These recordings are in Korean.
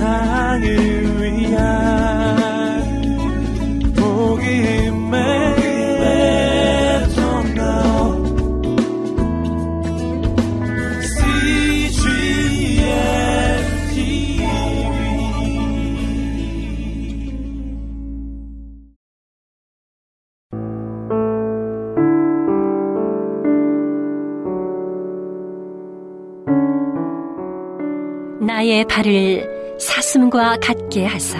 세상을 위한 복음의 나의 발을 사슴과 같게 하사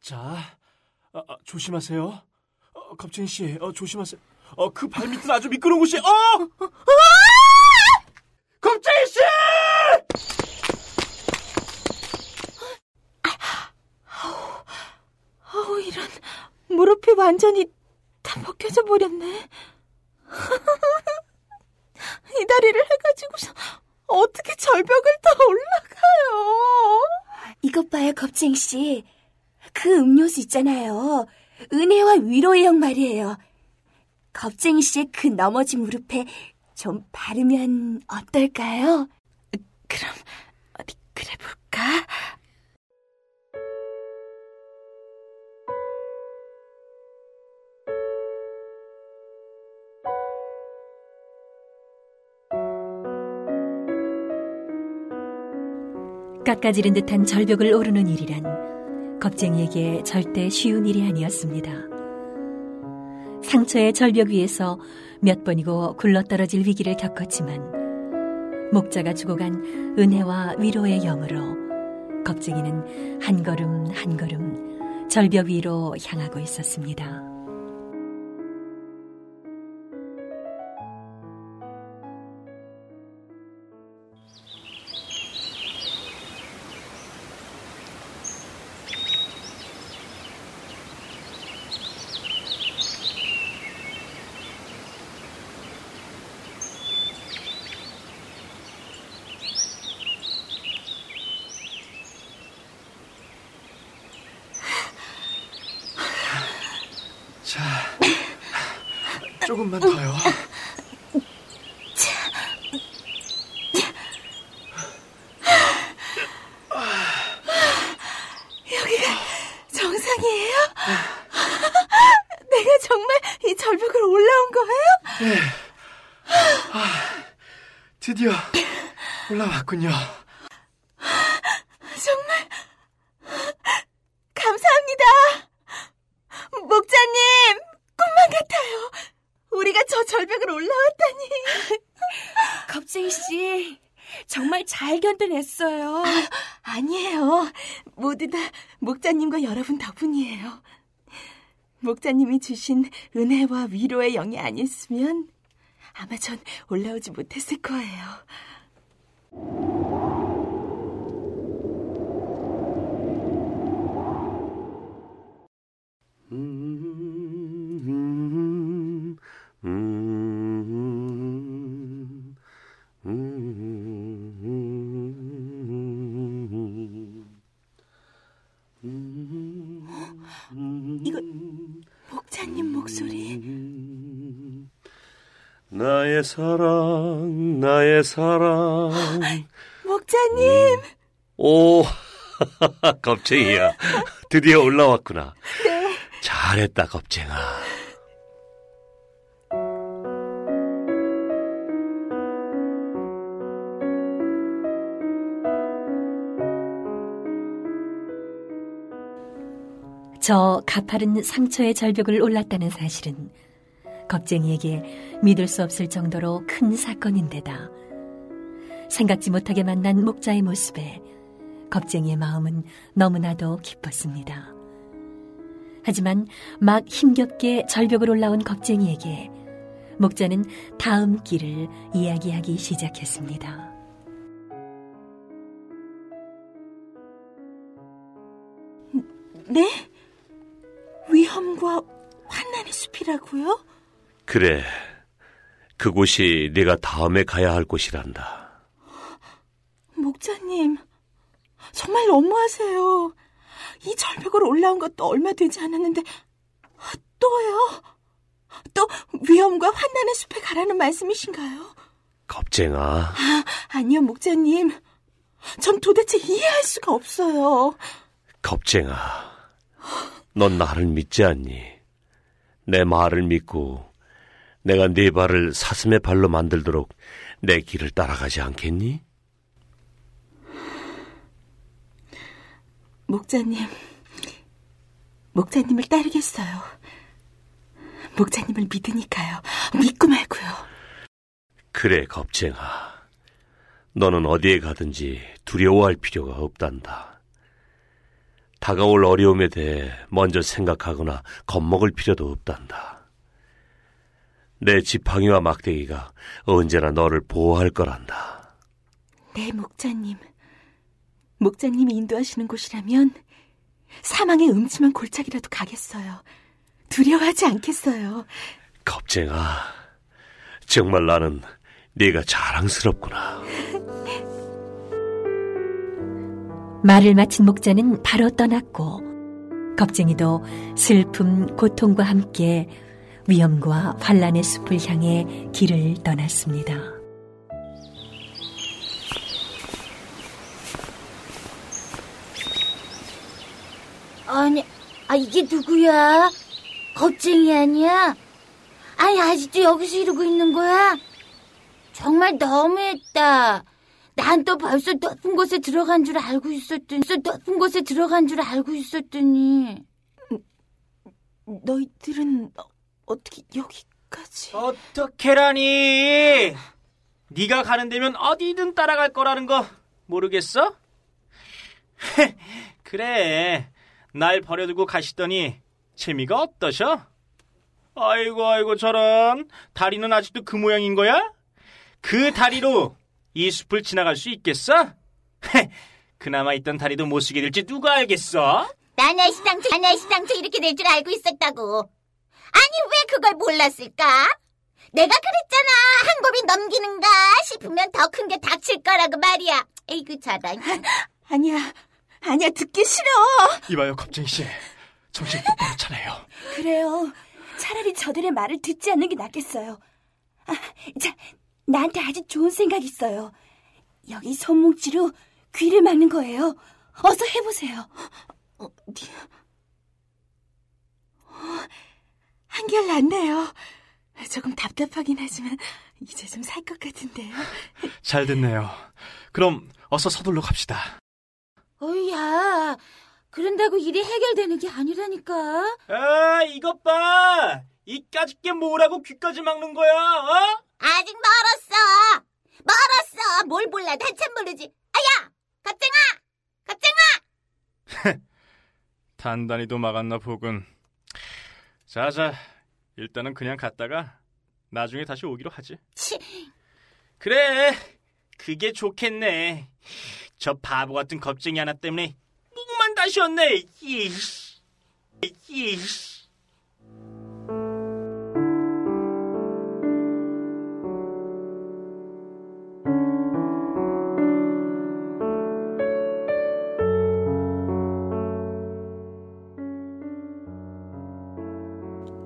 자, 아, 아, 조심하세요. 어, 겁쟁이 씨, 어, 조심하세요. 어, 그 발밑은 아주 미끄러운 곳이, 어! 겁쟁이 씨! 어우, 이런. 무릎이 완전히 다 벗겨져 버렸네. 이 다리를 해가지고서 어떻게 절벽을 더 올라가요? 이것 봐요, 겁쟁이 씨. 그 음료수 있잖아요. 은혜와 위로의 형 말이에요. 겁쟁이 씨의 그 넘어진 무릎에 좀 바르면 어떨까요? 그럼, 어디, 그래 볼까? 깎아지른 듯한 절벽을 오르는 일이란 겁쟁이에게 절대 쉬운 일이 아니었습니다. 상처의 절벽 위에서 몇 번이고 굴러떨어질 위기를 겪었지만 목자가 주고 간 은혜와 위로의 영으로 겁쟁이는 한 걸음 한 걸음 절벽 위로 향하고 있었습니다. 조금만 더요. 여기가 정상이에요? 내가 정말 이 절벽을 올라온 거예요? 네. 아, 드디어 올라왔군요. 정말 감사합니다. 목자님, 꿈만 같아요. 우리가 저 절벽을 올라왔다니. 겁쟁이 씨, 정말 잘 견뎌냈어요. 아 니에요. 모두 다 목자님과 여러분 덕분이에요. 목자님이 주신 은혜와 위로의 영이 아니었으면 아마 전 올라오지 못했을 거예요. 음, 음, 나의 사랑, 나의 사랑. 목자님. 오, 겁쟁이야. 드디어 올라왔구나. 네. 잘했다, 겁쟁아. 저 가파른 상처의 절벽을 올랐다는 사실은 겁쟁이에게 믿을 수 없을 정도로 큰 사건인데다 생각지 못하게 만난 목자의 모습에 겁쟁이의 마음은 너무나도 기뻤습니다. 하지만 막 힘겹게 절벽을 올라온 겁쟁이에게 목자는 다음 길을 이야기하기 시작했습니다. 네? 위험과 환난의 숲이라고요? 그래. 그곳이 네가 다음에 가야 할 곳이란다. 목자님, 정말 너무하세요. 이 절벽으로 올라온 것도 얼마 되지 않았는데 또요? 또 위험과 환난의 숲에 가라는 말씀이신가요? 겁쟁아, 아, 아니요, 목자님. 전 도대체 이해할 수가 없어요. 겁쟁아. 넌 나를 믿지 않니? 내 말을 믿고 내가 네 발을 사슴의 발로 만들도록 내 길을 따라가지 않겠니? 목자님, 목자님을 따르겠어요. 목자님을 믿으니까요. 믿고 말고요. 그래, 겁쟁아. 너는 어디에 가든지 두려워할 필요가 없단다. 다가올 어려움에 대해 먼저 생각하거나 겁먹을 필요도 없단다. 내 지팡이와 막대기가 언제나 너를 보호할 거란다. 네, 목자님. 목자님이 인도하시는 곳이라면 사망의 음침한 골짜기라도 가겠어요. 두려워하지 않겠어요. 겁쟁아, 정말 나는 네가 자랑스럽구나. 말을 마친 목자는 바로 떠났고 겁쟁이도 슬픔, 고통과 함께 위험과 환란의 숲을 향해 길을 떠났습니다. 아니, 아, 이게 누구야? 겁쟁이 아니야? 아니, 아직도 여기서 이러고 있는 거야? 정말 너무했다. 난 또 벌써 높은 곳에 들어간 줄 알고 있었더니, 벌써 높은 곳에 들어간 줄 알고 있었더니. 너희들은 어- 어떻게 여기까지? 어떻게라니? 네가 가는 데면 어디든 따라갈 거라는 거 모르겠어? 그래, 날 버려두고 가시더니 재미가 어떠셔? 아이고 아이고 저런 다리는 아직도 그 모양인 거야? 그 다리로 이 숲을 지나갈 수 있겠어? 그나마 있던 다리도 못 쓰게 될지 누가 알겠어? 나나 시당초, 나나 시당초 이렇게 될 줄 알고 있었다고. 아니, 왜 그걸 몰랐을까? 내가 그랬잖아. 한 곱이 넘기는가 싶으면 더 큰 게 닥칠 거라고 말이야. 에이그, 저런. 아니야, 아니야, 듣기 싫어. 이봐요 겁쟁이 씨 정신 똑바로 차려요 그래요. 차라리 저들의 말을 듣지 않는 게 낫겠어요. 아, 자, 나한테 아주 좋은 생각 있어요. 여기 손뭉치로 귀를 막는 거예요. 어서 해보세요. 어디? 어, 한결 낫네요. 조금 답답하긴 하지만 이제 좀 살 것 같은데요. 잘 됐네요 그럼 어서 서둘러 갑시다 어이야. 그런다고 일이 해결되는 게 아니라니까. 아, 이것 봐! 이까짓 게 뭐라고 귀까지 막는 거야, 어? 아직 멀었어. 멀었어. 뭘 몰라. 한참 모르지. 아야! 갑쟁아! 갑쟁아! 단단히도 막았나 보군. 자자, 일단은 그냥 갔다가 나중에 다시 오기로 하지. 치, 그래, 그게 좋겠네. 저 바보 같은 겁쟁이 하나 때문에 목만 다시 왔네. 이씨. 이씨.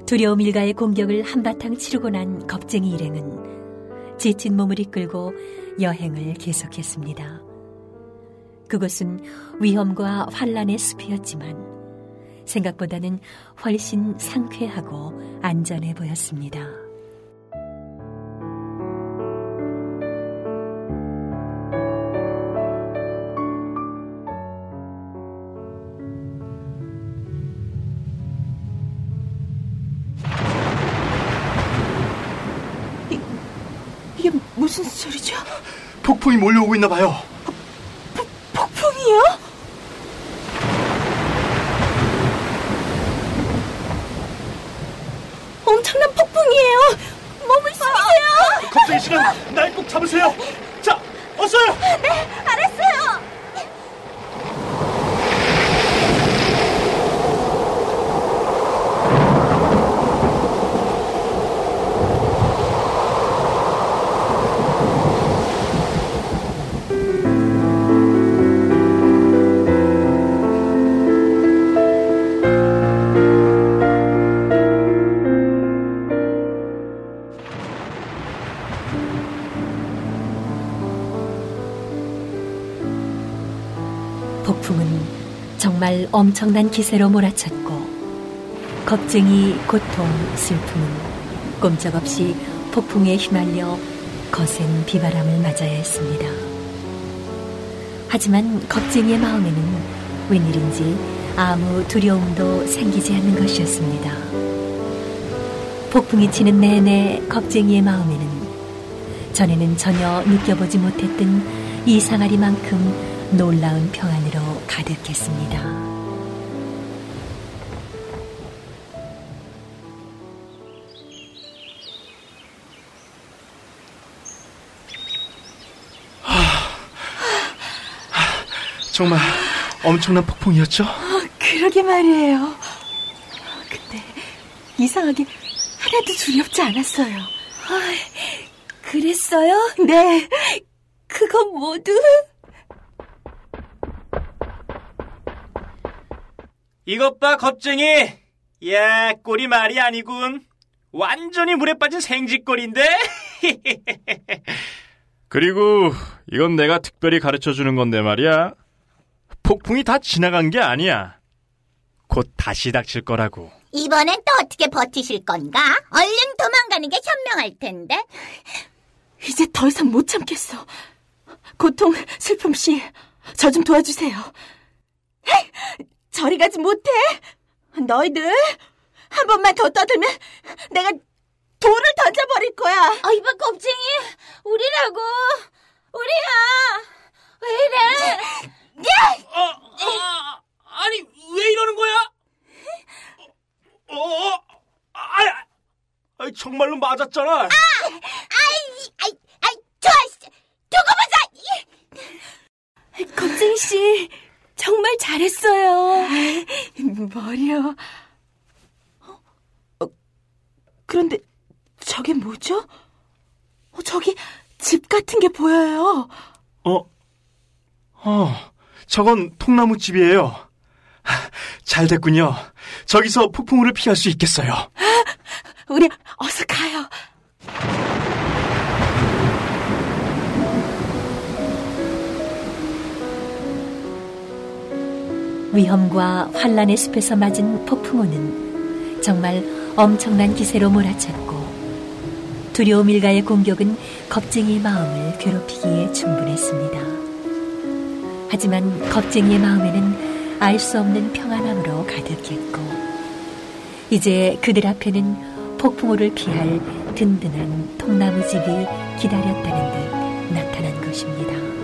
두려움 일가의 공격을 한바탕 치르고 난 겁쟁이 일행은 지친 몸을 이끌고 여행을 계속했습니다. 그곳은 위험과 환란의 숲이었지만 생각보다는 훨씬 상쾌하고 안전해 보였습니다. 폭풍이 몰려오고 있나 봐요. 폭풍이요? 엄청난 폭풍이에요. 몸을 숙이세요. 겁쟁이 씨는 날꼭 잡으세요. 자, 어서요. 알 정말 엄청난 기세로 몰아쳤고 겁쟁이, 고통, 슬픔은 꼼짝없이 폭풍에 휘말려 거센 비바람을 맞아야 했습니다. 하지만 겁쟁이의 마음에는 웬일인지 아무 두려움도 생기지 않는 것이었습니다. 폭풍이 치는 내내 겁쟁이의 마음에는 전에는 전혀 느껴보지 못했던 이상하리만큼 놀라운 평안으로 가득했습니다. 정말 엄청난 폭풍이었죠? 그러게 말이에요. 근데 이상하게 하나도 두렵지 않았어요. 그랬어요? 네. 그건 모두 이것 봐, 겁쟁이! 야, 꼴이 말이 아니군. 완전히 물에 빠진 생쥐꼴인데? 그리고 이건 내가 특별히 가르쳐 주는 건데 말이야. 폭풍이 다 지나간 게 아니야. 곧 다시 닥칠 거라고. 이번엔 또 어떻게 버티실 건가? 얼른 도망가는 게 현명할 텐데. 이제 더 이상 못 참겠어. 고통, 슬픔 씨, 저 좀 도와주세요. 저리 가지 못해. 너희들 한 번만 더 떠들면 내가 돌을 던져버릴 거야. 아, 이봐, 겁쟁이. 우리라고. 우리야. 왜 이래? 어, 어, 아니, 왜 이러는 거야? 어, 어, 아, 아, 정말로 맞았잖아. 아이, 아이, 아이, 좋았어. 두고 보자. 겁쟁이 씨, 정말 잘했어요. 머리요. 어? 어, 그런데 저게 뭐죠? 어, 저기 집 같은 게 보여요. 어, 어, 저건 통나무집이에요. 잘 됐군요. 저기서 폭풍우를 피할 수 있겠어요. 우리 어서 가요. 위험과 환란의 숲에서 맞은 폭풍우는 정말 엄청난 기세로 몰아쳤고 두려움 일가의 공격은 겁쟁이의 마음을 괴롭히기에 충분했습니다. 하지만 겁쟁이의 마음에는 알 수 없는 평안함으로 가득했고 이제 그들 앞에는 폭풍우를 피할 든든한 통나무집이 기다렸다는 듯 나타난 것입니다.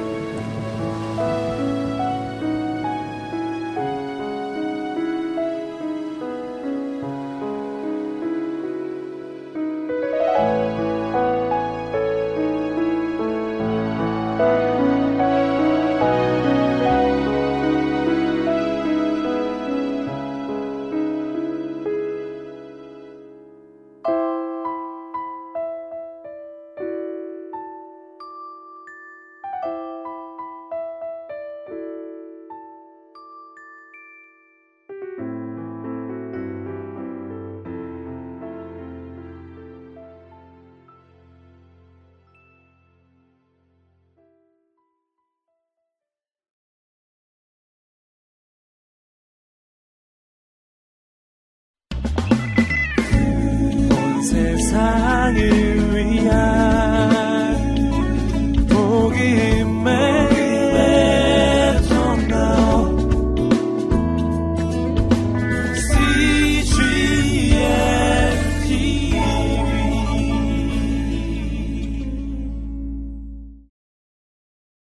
세상